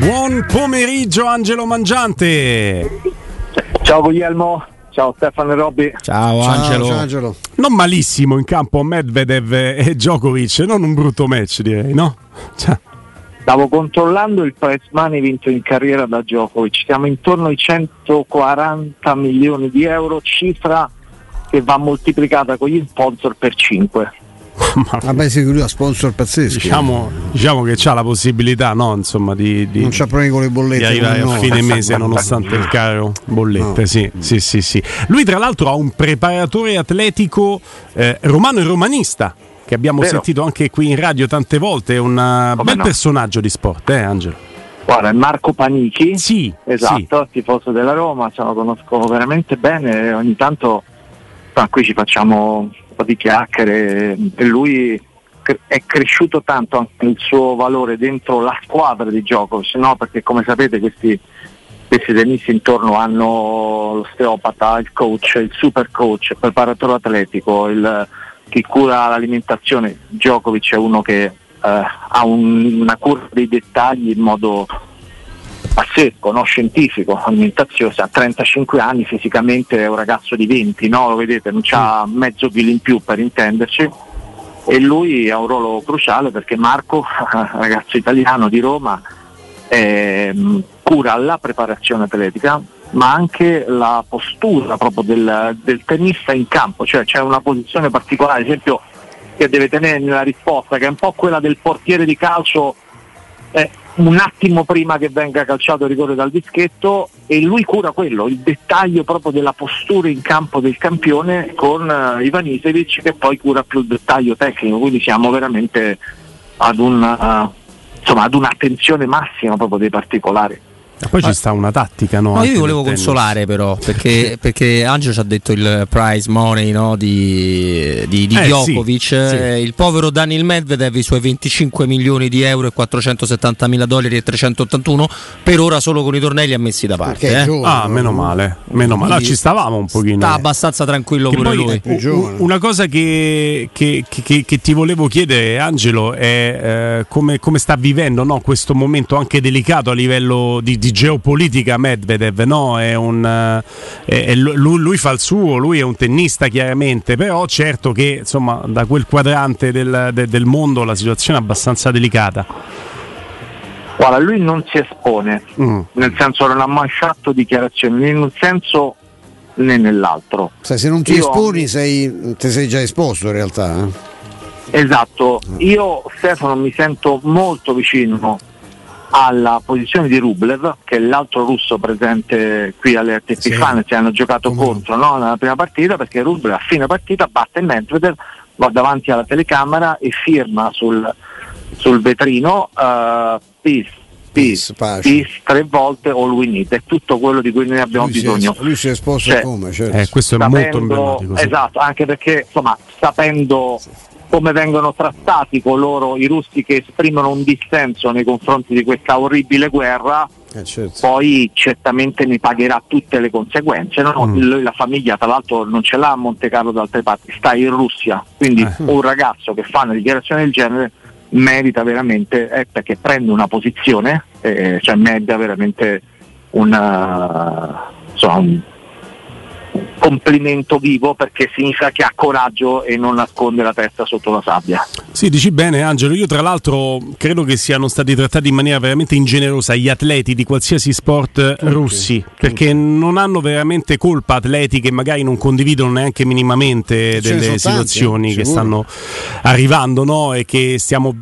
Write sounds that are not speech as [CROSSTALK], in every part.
Buon pomeriggio Angelo Mangiante. Ciao Guglielmo, ciao Stefano e Robby. Ciao, Ciao, Angelo. ciao, Angelo. Non malissimo in campo Medvedev e Djokovic, non un brutto match direi, no? Cioè, Stavo controllando il prize money vinto in carriera da Djokovic, siamo intorno ai 140 milioni di euro, cifra che va moltiplicata con gli sponsor per 5. Vabbè, sì, lui ha sponsor pazzeschi. diciamo, diciamo che c'ha la possibilità, no? Insomma, di, di- non c'ha problemi con le di bollette. arrivare come a fine mese nonostante il caro bollette. No. Sì, sì, sì, sì. Lui, tra l'altro, ha un preparatore atletico eh, romano e romanista. Che abbiamo Vero. sentito anche qui in radio tante volte, è un eh, bel no. personaggio di sport, eh, Angelo? Guarda, è Marco Panichi, Sì, esatto, tifoso della Roma, ce lo conosco veramente bene, ogni tanto qui ci facciamo po' di chiacchiere lui è cresciuto tanto anche il suo valore dentro la squadra di Djokovic, no? perché come sapete questi, questi tennisti intorno hanno l'osteopata, il coach, il super coach, il preparatore atletico, il- chi cura l'alimentazione. Djokovic è uno che eh, ha un- una cura dei dettagli in modo pazzesco, no? scientifico, alimentazione, ha 35 anni, fisicamente è un ragazzo di 20, no? lo vedete, non c'ha mezzo chilo in più per intenderci e lui ha un ruolo cruciale perché Marco, [LAUGHS] ragazzo italiano di Roma, ehm, cura la preparazione atletica ma anche la postura proprio del, del tennista in campo, cioè c'è una posizione particolare, ad esempio che deve tenere nella risposta, che è un po' quella del portiere di calcio eh, un attimo prima che venga calciato il rigore dal dischetto e lui cura quello, il dettaglio proprio della postura in campo del campione con eh, Ivan Isevic che poi cura più il dettaglio tecnico, quindi siamo veramente ad, un, eh, insomma, ad un'attenzione massima proprio dei particolari. E poi ci sta una tattica, no? No, io vi volevo consolare però, perché, perché Angelo ci ha detto il prize money no, di, di, di Eh, Djokovic, sì, sì. Eh, il povero Daniel Medvedev i suoi 25 milioni di euro e 470 mila dollari e 381 per ora solo con i tornelli ammessi da parte. Eh. Ah, meno male, meno male. Quindi ci stavamo un pochino. Sta abbastanza tranquillo Che pure lui. una cosa che, che- che- che ti volevo chiedere, Angelo, è eh, come, come sta vivendo no, questo momento anche delicato a livello di, di geopolitica Medvedev. No? È un, eh, è- è lu- lui, lui fa il suo, lui è un tennista chiaramente, però certo che insomma, da quel quadrante del, de- del mondo la situazione è abbastanza delicata. Guarda, lui non si espone, Mm. nel senso non ha mai fatto dichiarazioni né in un senso né nell'altro. Sai, se non ti Io- esponi, sei, ti sei già esposto in realtà. eh. Esatto, io Stefano mi sento molto vicino alla posizione di Rublev, che è l'altro russo presente qui alle ATP Sì. Finals, che hanno giocato Come contro no, nella prima partita, perché Rublev a fine partita batte Medvedev, va davanti alla telecamera e firma sul, sul vetrino eh, peace, Peace, peace, peace tre volte all we need, è tutto quello di cui noi abbiamo Lui si, bisogno. è, lui si è esposto Cioè, come? Certo. Eh, questo è molto sapendo, emblematico. sì. esatto, anche perché insomma, sapendo come vengono trattati coloro i russi che esprimono un dissenso nei confronti di questa orribile guerra, Eh, certo. poi certamente ne pagherà tutte le conseguenze. no? Mm. Lui la famiglia, tra l'altro, non ce l'ha a Monte Carlo da altre parti, sta in Russia. Quindi Eh. un ragazzo che fa una dichiarazione del genere merita veramente, eh, perché prende una posizione, eh, cioè merita veramente una, insomma, un complimento vivo perché significa che ha coraggio e non nasconde la testa sotto la sabbia. Sì, dici bene Angelo, io tra l'altro credo che siano stati trattati in maniera veramente ingenerosa gli atleti di qualsiasi sport russi, perché non hanno veramente colpa atleti che magari non condividono neanche minimamente Ce delle tanti, situazioni eh, che stanno arrivando no? e che stiamo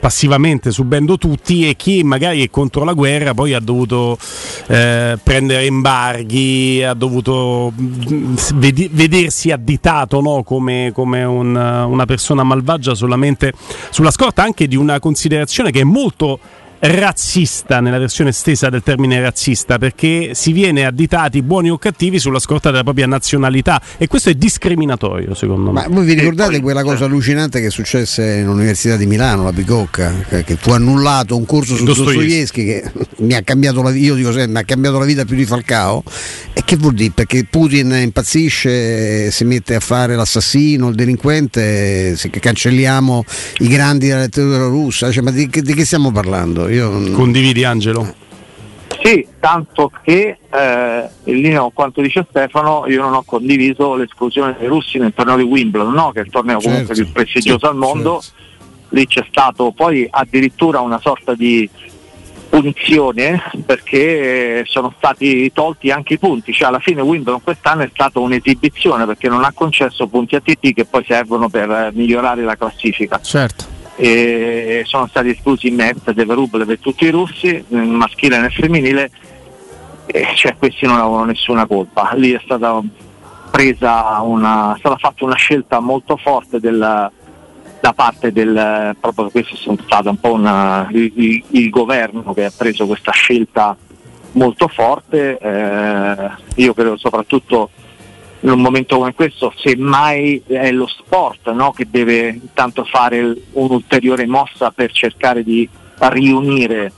passivamente subendo tutti e chi magari è contro la guerra poi ha dovuto eh, prendere embarghi, ha dovuto mm, vedi- vedersi additato no? come, come un- una persona malvagia solamente sulla scorta anche di una considerazione che è molto razzista nella versione estesa del termine razzista perché si viene additati buoni o cattivi sulla scorta della propria nazionalità e questo è discriminatorio secondo me. Ma voi vi ricordate poi- quella cosa allucinante che successe all'Università di Milano, la Bicocca, che, fu annullato un corso su Dostoevsky. Che mi ha cambiato la vita, io dico sempre, mi ha cambiato la vita più di Falcao. E che vuol dire? Perché Putin impazzisce, si mette a fare l'assassino, il delinquente, se che cancelliamo i grandi della letteratura russa, cioè, ma di, che- di che stiamo parlando? Io... Condividi Angelo? Sì, tanto che eh, in linea con quanto dice Stefano, io non ho condiviso l'esclusione dei russi nel torneo di Wimbledon, no? che è il torneo Certo, comunque più prestigioso certo, al mondo. certo. Lì c'è stato poi addirittura una sorta di punizione perché sono stati tolti anche i punti, cioè alla fine Wimbledon quest'anno è stata un'esibizione perché non ha concesso punti ATP che poi servono per migliorare la classifica Certo. E sono stati esclusi Medvedev Rublev e tutti i russi, nel maschile e nel femminile, e cioè questi non avevano nessuna colpa. Lì è stata presa una, è stata fatta una scelta molto forte del- da parte del proprio questo è stato un po' una- il, il- il governo che ha preso questa scelta molto forte. eh, io credo soprattutto in un momento come questo, semmai è lo sport no, che deve intanto fare un'ulteriore mossa per cercare di riunire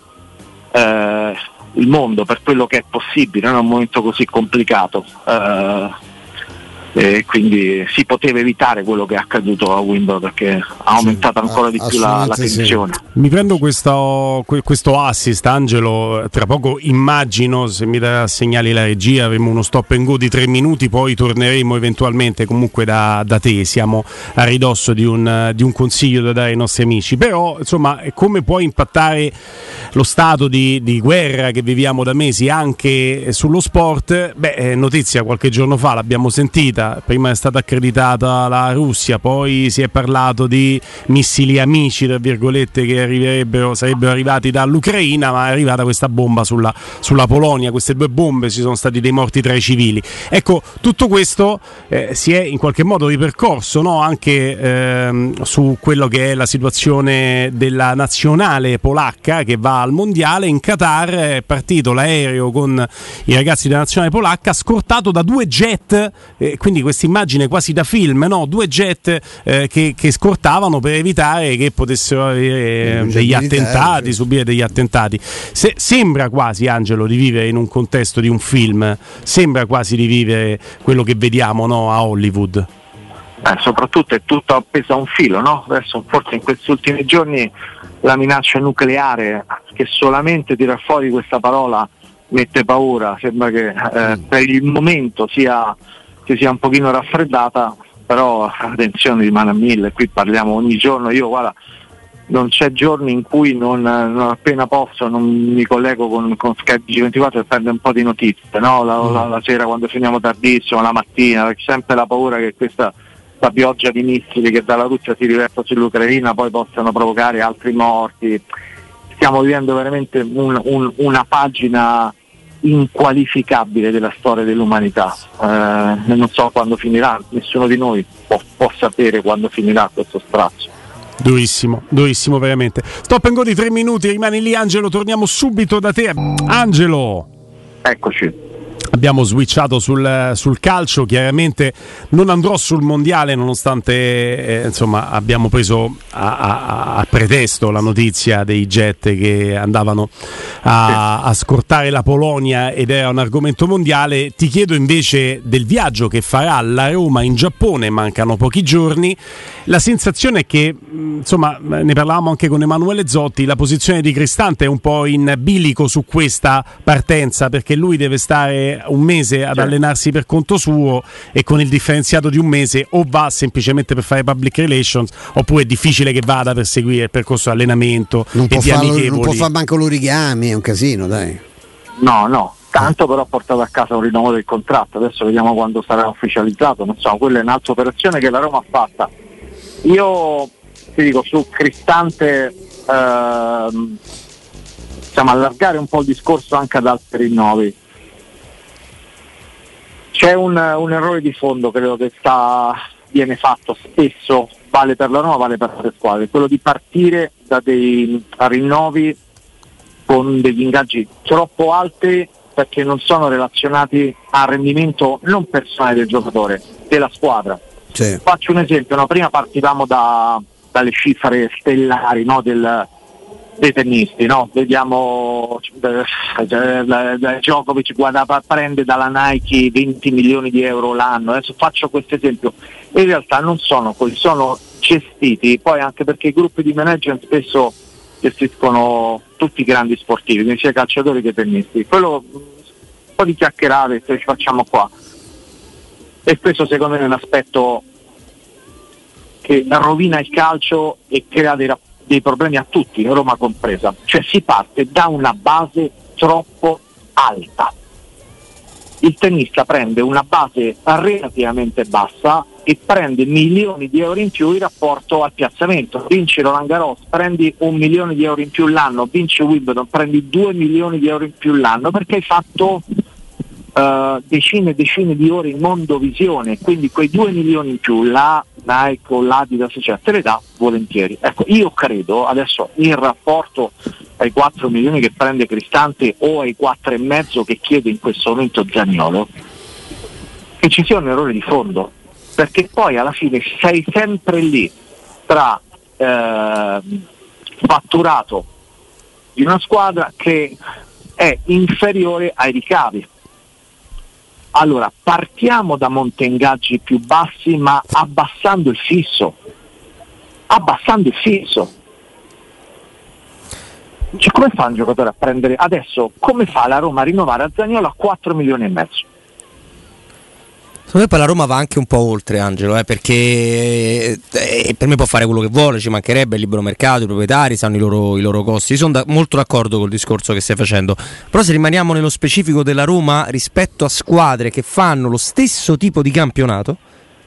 eh, il mondo per quello che è possibile in un momento così complicato. Eh, e quindi si poteva evitare quello che è accaduto a Wimbledon perché ha aumentato ancora di più la, la assolutamente sì. tensione. Mi prendo questo, que- questo assist, Angelo. Tra poco immagino, se mi dà segnali la regia, avremo uno stop and go di tre minuti, poi torneremo eventualmente comunque da, da te. Siamo a ridosso di un, di un consiglio da dare ai nostri amici. Però, insomma, come può impattare lo stato di, di guerra che viviamo da mesi anche sullo sport? Beh, eh, notizia qualche giorno fa l'abbiamo sentita. Prima è stata accreditata la Russia, poi si è parlato di missili amici, tra virgolette, che arriverebbero, sarebbero arrivati dall'Ucraina, ma è arrivata questa bomba sulla, sulla Polonia. Queste due bombe ci sono stati dei morti tra i civili. Ecco, tutto questo eh, si è in qualche modo ripercorso no? anche ehm, su quello che è la situazione della nazionale polacca che va al mondiale. In Qatar è partito l'aereo con i ragazzi della nazionale polacca, scortato da due jet, eh, quindi questa immagine quasi da film, no? due jet eh, che, che scortavano per evitare che potessero avere eh, degli attentati, subire degli attentati. Se- sembra quasi, Angelo, di vivere in un contesto di un film, sembra quasi di vivere quello che vediamo no, a Hollywood. Eh, soprattutto è tutto appeso a un filo, no? Adesso forse in questi ultimi giorni la minaccia nucleare che solamente tirar fuori questa parola mette paura, sembra che eh, per il momento sia, si sia un pochino raffreddata, però la tensione rimane a mille, qui parliamo ogni giorno, io guarda non c'è giorno in cui non, non appena posso non mi collego con, con Skype G24 per prendere un po' di notizie, no? la, la- la sera quando finiamo tardissimo, la mattina, perché sempre la paura che questa questa pioggia di missili che dalla Russia si riversa sull'Ucraina poi possano provocare altri morti. Stiamo vivendo veramente un- un- una pagina inqualificabile della storia dell'umanità. Eh, non so quando finirà, nessuno di noi può, può sapere quando finirà questo strazio. Durissimo, durissimo veramente. Stop and go di tre minuti, rimani lì Angelo, torniamo subito da te. Angelo! Eccoci. Abbiamo switchato sul, sul calcio, chiaramente non andrò sul mondiale nonostante eh, insomma, abbiamo preso a, a- a pretesto la notizia dei jet che andavano a, a scortare la Polonia ed era un argomento mondiale. Ti chiedo invece del viaggio che farà la Roma in Giappone, mancano pochi giorni. La sensazione è che, mh, insomma, ne parlavamo anche con Emanuele Zotti, la posizione di Cristante è un po' in bilico su questa partenza perché lui deve stare un mese ad allenarsi per conto suo e con il differenziato di un mese o va semplicemente per fare public relations oppure è difficile che vada per seguire il percorso di allenamento Non e può, di farlo- non amichevoli. può fare manco l'origami, è un casino, dai. No, no, tanto però ha portato a casa un rinnovo del contratto, adesso vediamo quando sarà ufficializzato, non so, quella è un'altra operazione che la Roma ha fatta. Io ti dico su Cristante ehm, diciamo, allargare un po' il discorso anche ad altri rinnovi. C'è un, un errore di fondo credo che sta, viene fatto spesso, vale per la Roma, vale per altre squadre, quello di partire da dei rinnovi con degli ingaggi troppo alti perché non sono relazionati al rendimento non personale del giocatore, della squadra. Sì. Faccio un esempio, no? prima partivamo da- dalle cifre stellari no? del- dei tennisti, no? vediamo eh, eh, Djokovic prende dalla Nike 20 milioni di euro l'anno, adesso faccio questo esempio, in realtà non sono così, sono gestiti, poi anche perché i gruppi di management spesso gestiscono tutti i grandi sportivi, quindi sia calciatori che tennisti. Quello un po' di chiacchierate che ci facciamo qua. E questo secondo me è un aspetto che rovina il calcio e crea dei, dei problemi a tutti, Roma compresa. Cioè si parte da una base troppo alta. Il tennista prende una base relativamente bassa e prende milioni di euro in più in rapporto al piazzamento. Vinci Roland Garros, prendi un milione di euro in più l'anno, vinci Wimbledon, prendi due milioni di euro in più l'anno perché hai fatto uh, decine e decine di ore in mondovisione, quindi quei due milioni in più, la Nike o l'Adidas, cioè, te le dà volentieri. Ecco, io credo adesso in rapporto ai 4 milioni che prende Cristante o ai 4 e mezzo che chiede in questo momento Zagnolo, che ci sia un errore di fondo, perché poi alla fine sei sempre lì tra eh, fatturato di una squadra che è inferiore ai ricavi. Allora, partiamo da monte ingaggi più bassi ma abbassando il fisso. Abbassando il fisso cioè, come fa un giocatore a prendere adesso? Come fa la Roma a rinnovare a Zagnolo a 4 milioni e mezzo? Secondo me poi la Roma va anche un po' oltre Angelo, eh, perché eh, per me può fare quello che vuole, ci mancherebbe il libero mercato, i proprietari sanno i loro, i loro costi. Sono da, molto d'accordo col discorso che stai facendo, però se rimaniamo nello specifico della Roma rispetto a squadre che fanno lo stesso tipo di campionato,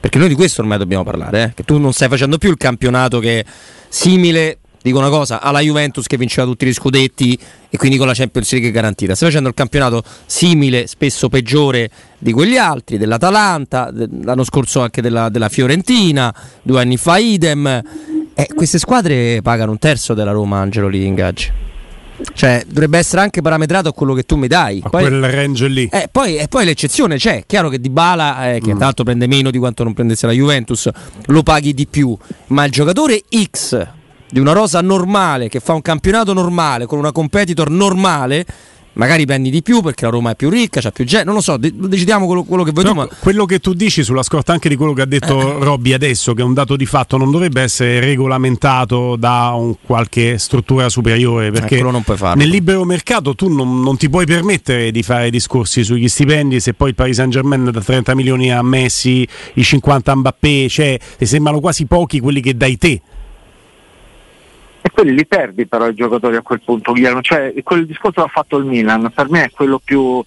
perché noi di questo ormai dobbiamo parlare, eh, che tu non stai facendo più il campionato che è simile dico una cosa, alla Juventus che vinceva tutti gli scudetti e quindi con la Champions League garantita. Stai facendo il campionato simile, spesso peggiore di quegli altri, dell'Atalanta, l'anno scorso anche della, della Fiorentina, due anni fa idem. Eh, queste squadre pagano un terzo della Roma, Angelo, lì ingaggi. Cioè, dovrebbe essere anche parametrato a quello che tu mi dai. A poi, quel range lì. Eh, poi, e poi l'eccezione c'è. Chiaro che Di Bala, eh, che mm. tanto prende meno di quanto non prendesse la Juventus, lo paghi di più. Ma il giocatore X di una rosa normale che fa un campionato normale con una competitor normale magari prendi di più perché la Roma è più ricca, c'ha più gente, non lo so, de- decidiamo quello, quello, che vuoi tu. Ma... Quello che tu dici sulla scorta anche di quello che ha detto. [COUGHS] Robby adesso, che è un dato di fatto, non dovrebbe essere regolamentato da un qualche struttura superiore, eh, perché eh, nel libero mercato tu non, non, ti puoi permettere di fare discorsi sugli stipendi se poi il Paris Saint Germain da 30 milioni a Messi, i 50 a Mbappé, cioè ti sembrano quasi pochi quelli che dai te quelli li perdi però i giocatori a quel punto, Guillermo. Cioè, quel discorso l'ha fatto il Milan, per me è quello più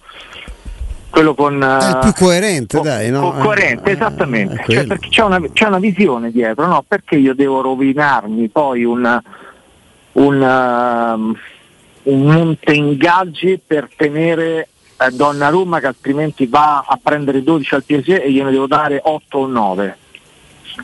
quello con è il più coerente, co- dai, no? Co- coerente, eh, esattamente. Cioè, perché c'è una, c'è una, visione dietro, no? Perché io devo rovinarmi poi un, un, um, un monte ingaggi per tenere eh, Donnarumma che altrimenti va a prendere 12 al PSG e gliene devo dare 8 o 9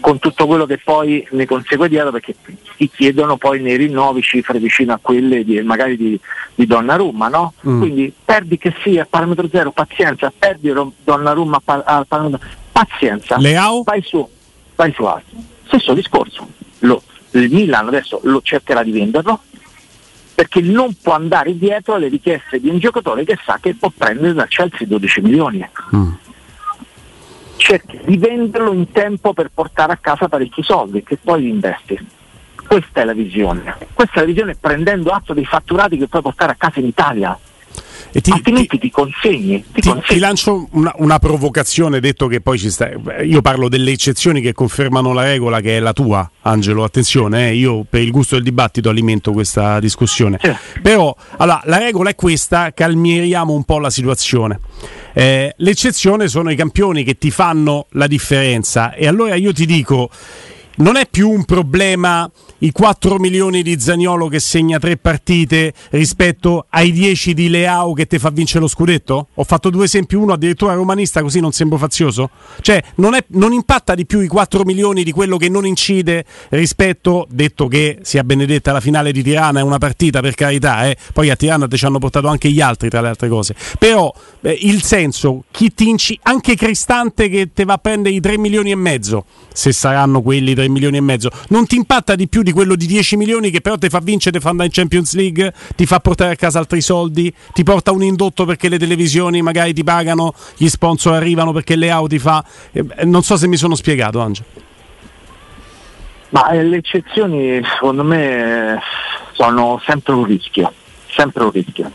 con tutto quello che poi ne consegue dietro perché ti chiedono poi nei rinnovi cifre vicine a quelle di, magari di, di Donnarumma, no? Mm. Quindi perdi che sia parametro zero, pazienza, perdi Donnarumma al parametro pazienza, Leao? vai su, vai su altro. Stesso discorso, lo, il Milan adesso lo cercherà di venderlo perché non può andare dietro alle richieste di un giocatore che sa che può prendere da Chelsea 12 milioni. Mm cerchi di venderlo in tempo per portare a casa parecchi soldi che poi li investi. Questa è la visione. Questa è la visione prendendo atto dei fatturati che puoi portare a casa in Italia. Ti, altrimenti ti, ti consegni. Ti, ti, consegni. ti lancio una, una, provocazione, detto che poi ci sta. Io parlo delle eccezioni che confermano la regola, che è la tua, Angelo. Attenzione, eh, io per il gusto del dibattito alimento questa discussione. Sì. Però allora, la regola è questa: calmieriamo un po' la situazione. Eh, l'eccezione sono i campioni che ti fanno la differenza. E allora io ti dico: non è più un problema i 4 milioni di Zagnolo che segna tre partite rispetto ai 10 di Leao che ti fa vincere lo scudetto? Ho fatto due esempi, uno addirittura romanista così non sembro fazioso? Cioè non, è, non impatta di più i 4 milioni di quello che non incide rispetto, detto che sia benedetta la finale di Tirana è una partita per carità, eh? poi a Tirana ci hanno portato anche gli altri tra le altre cose, però eh, il senso, chi ti inci- anche Cristante che ti va a prendere i 3 milioni e mezzo, se saranno quelli 3 milioni e mezzo, non ti impatta di più di quello di 10 milioni che però ti fa vincere, ti fa andare in Champions League, ti fa portare a casa altri soldi, ti porta un indotto perché le televisioni magari ti pagano, gli sponsor arrivano perché le auto fa. Eh, non so se mi sono spiegato, Angelo. Ma eh, le eccezioni secondo me sono sempre un rischio, sempre un rischio,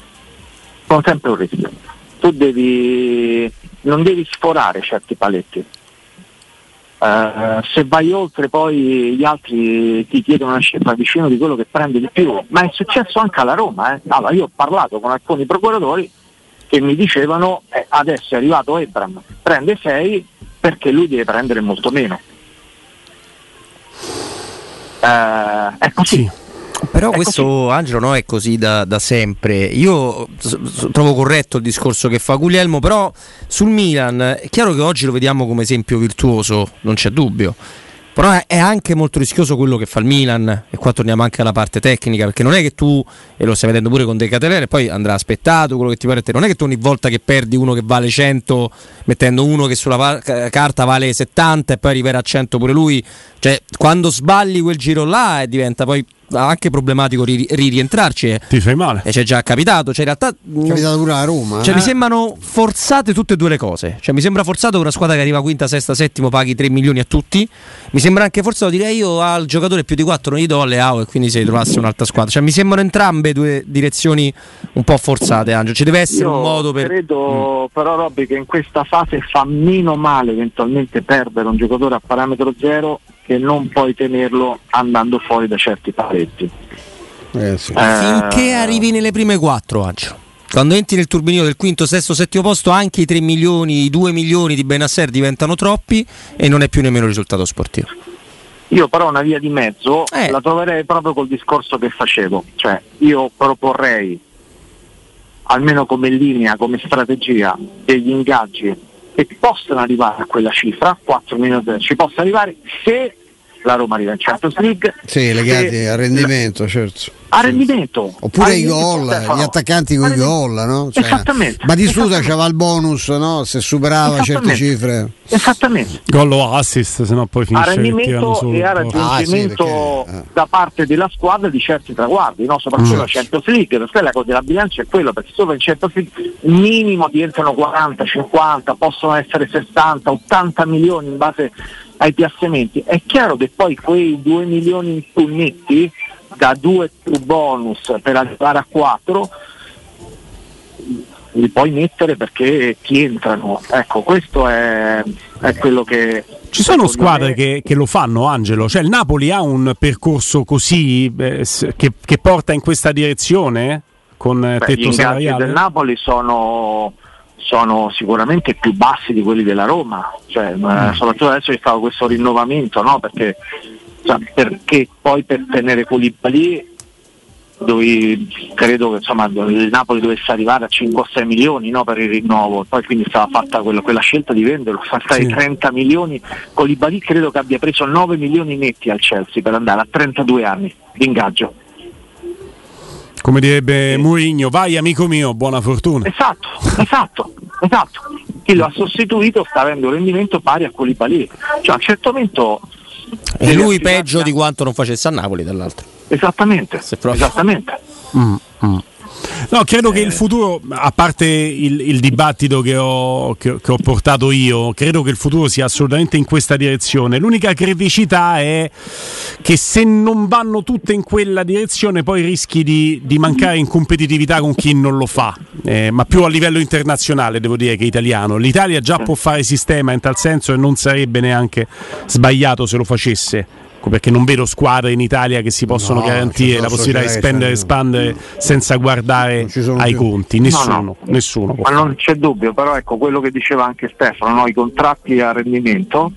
sono sempre un rischio. Tu devi, non devi sforare certi paletti. Uh, se vai oltre poi gli altri ti chiedono una cifra vicino di quello che prende di più, ma è successo anche alla Roma. Eh. Allora, io ho parlato con alcuni procuratori che mi dicevano eh, adesso è arrivato Ebram, prende 6 perché lui deve prendere molto meno. Uh, è così. Sì. Però è questo così. Angelo no, è così da, da sempre. Io s- s- trovo corretto il discorso che fa Guglielmo, però sul Milan è chiaro che oggi lo vediamo come esempio virtuoso, non c'è dubbio. Però è anche molto rischioso quello che fa il Milan, e qua torniamo anche alla parte tecnica, perché non è che tu, e lo stai vedendo pure con De Catelere, poi andrà aspettato quello che ti pare te, non è che tu ogni volta che perdi uno che vale 100, mettendo uno che sulla pa- carta vale 70 e poi arriverà a 100 pure lui, cioè quando sbagli quel giro là e diventa poi anche problematico ri- rientrarci. Eh. Ti fai male. E c'è già capitato. Cioè, in realtà. È capitato pure a Roma. Cioè, eh? mi sembrano forzate tutte e due le cose. Cioè, mi sembra forzato che una squadra che arriva quinta, sesta, settimo paghi 3 milioni a tutti. Mi sembra anche forzato dire io al giocatore più di 4 non gli do alle AO e quindi se trovasse un'altra squadra. Cioè, mi sembrano entrambe due direzioni un po' forzate, Angelo. Ci deve essere io un modo per. Credo mm. però, Robby, che in questa fase fa meno male eventualmente perdere un giocatore a parametro zero che non puoi tenerlo andando fuori da certi paletti. Eh, sì. eh, Finché arrivi nelle prime quattro, Angelo. Quando entri nel turbinio del quinto, sesto, settimo posto, anche i 3 milioni, i 2 milioni di Benasser diventano troppi e non è più nemmeno risultato sportivo. Io però una via di mezzo eh. la troverei proprio col discorso che facevo, cioè io proporrei almeno come linea, come strategia degli ingaggi che possano arrivare a quella cifra, 4 milioni, ci possa arrivare se la Roma arriva in Champions League. Sì, legati al rendimento, certo. A rendimento. Oppure a i gol, gli attaccanti con i gol, no? Cioè, Esattamente. Batistuta c'aveva il bonus, no? Se superava certe cifre. Esattamente. Gol o assist, se no poi finisce a rendimento e a raggiungimento ah, sì, perché, da parte della squadra di certi traguardi, no? soprattutto mm. la Champions League, perché la cosa della bilancia è quello, perché sopra in Champions League minimo diventano 40, 50, possono essere 60, 80 milioni in base ai piazzamenti. È chiaro che poi quei 2 milioni in più netti da 2 più bonus per arrivare a 4 li puoi mettere perché ti entrano. Ecco, questo è, è quello che. Ci sono squadre me... che, che, lo fanno, Angelo. Cioè, il Napoli ha un percorso così eh, che, che, porta in questa direzione con Beh, tetto salariale? del Napoli sono sono sicuramente più bassi di quelli della Roma, cioè, mm. soprattutto adesso c'è stato questo rinnovamento, no? perché, cioè, perché, poi per tenere Koulibaly dove credo che insomma, il Napoli dovesse arrivare a 5-6 milioni no, per il rinnovo, poi quindi stava fatta quello, quella scelta di venderlo, [LAUGHS] fa stare sì. 30 milioni, Koulibaly credo che abbia preso 9 milioni netti al Chelsea per andare a 32 anni di ingaggio come direbbe Mourinho, vai amico mio, buona fortuna. Esatto, esatto, esatto. Chi lo ha sostituito sta avendo un rendimento pari a quelli lì. Cioè a un certo momento... E lui peggio di quanto non facesse a Napoli, dall'altro. Esattamente, esattamente. Mm, mm. No, credo che il futuro, a parte il, il dibattito che ho, che, che ho, portato io, credo che il futuro sia assolutamente in questa direzione. L'unica criticità è che se non vanno tutte in quella direzione poi rischi di, di mancare in competitività con chi non lo fa, eh, ma più a livello internazionale devo dire che italiano. L'Italia già può fare sistema in tal senso e non sarebbe neanche sbagliato se lo facesse perché non vedo squadre in Italia che si possono no, garantire la possibilità di spendere e espandere senza guardare ai più. conti, nessuno, no, no. nessuno Ma non c'è dubbio, però ecco quello che diceva anche Stefano, i contratti a rendimento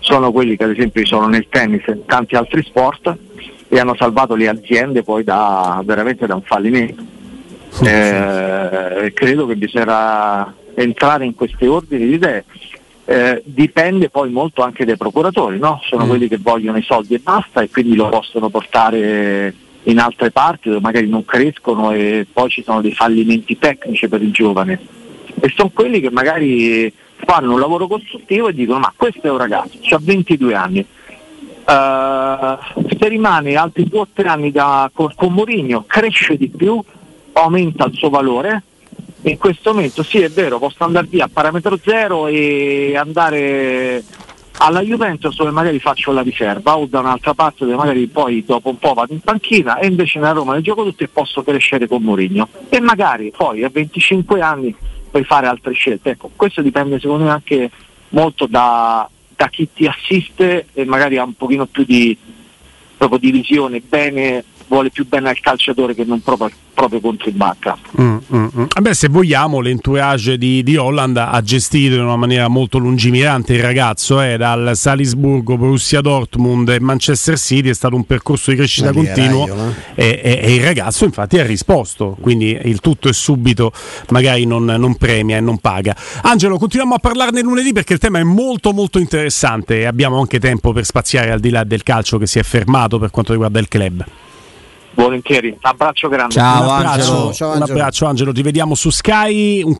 sono quelli che ad esempio sono nel tennis e in tanti altri sport e hanno salvato le aziende poi da, veramente da un fallimento. Eh, credo che bisognerà entrare in questi ordini di idee eh, dipende poi molto anche dai procuratori, no? sono mm. quelli che vogliono i soldi e basta e quindi lo possono portare in altre parti dove magari non crescono e poi ci sono dei fallimenti tecnici per il giovane. E sono quelli che magari fanno un lavoro costruttivo e dicono ma questo è un ragazzo, ha 22 anni, uh, se rimane altri 2 o 3 anni da, con, con Mourinho cresce di più, aumenta il suo valore, in questo momento sì è vero, posso andare via a parametro zero e andare alla Juventus dove magari faccio la riserva o da un'altra parte dove magari poi dopo un po' vado in panchina e invece nella Roma ne gioco tutto e posso crescere con Mourinho e magari poi a 25 anni puoi fare altre scelte. Ecco, questo dipende secondo me anche molto da, da chi ti assiste e magari ha un pochino più di, di visione bene vuole più bene al calciatore che non proprio, proprio contro il Bacca. Mm, mm, mm. Beh, se vogliamo, l'entourage di, di Holland ha gestito in una maniera molto lungimirante il ragazzo, eh, dal Salisburgo, Borussia Dortmund e Manchester City, è stato un percorso di crescita continuo e, e, e, il ragazzo infatti ha risposto, quindi il tutto è subito, magari non, non premia e non paga. Angelo, continuiamo a parlarne lunedì perché il tema è molto molto interessante e abbiamo anche tempo per spaziare al di là del calcio che si è fermato per quanto riguarda il club. Volentieri, un abbraccio grande. Ciao, un abbraccio, Angelo. Ciao, Angelo. Un abbraccio Angelo, ti vediamo su Sky. Un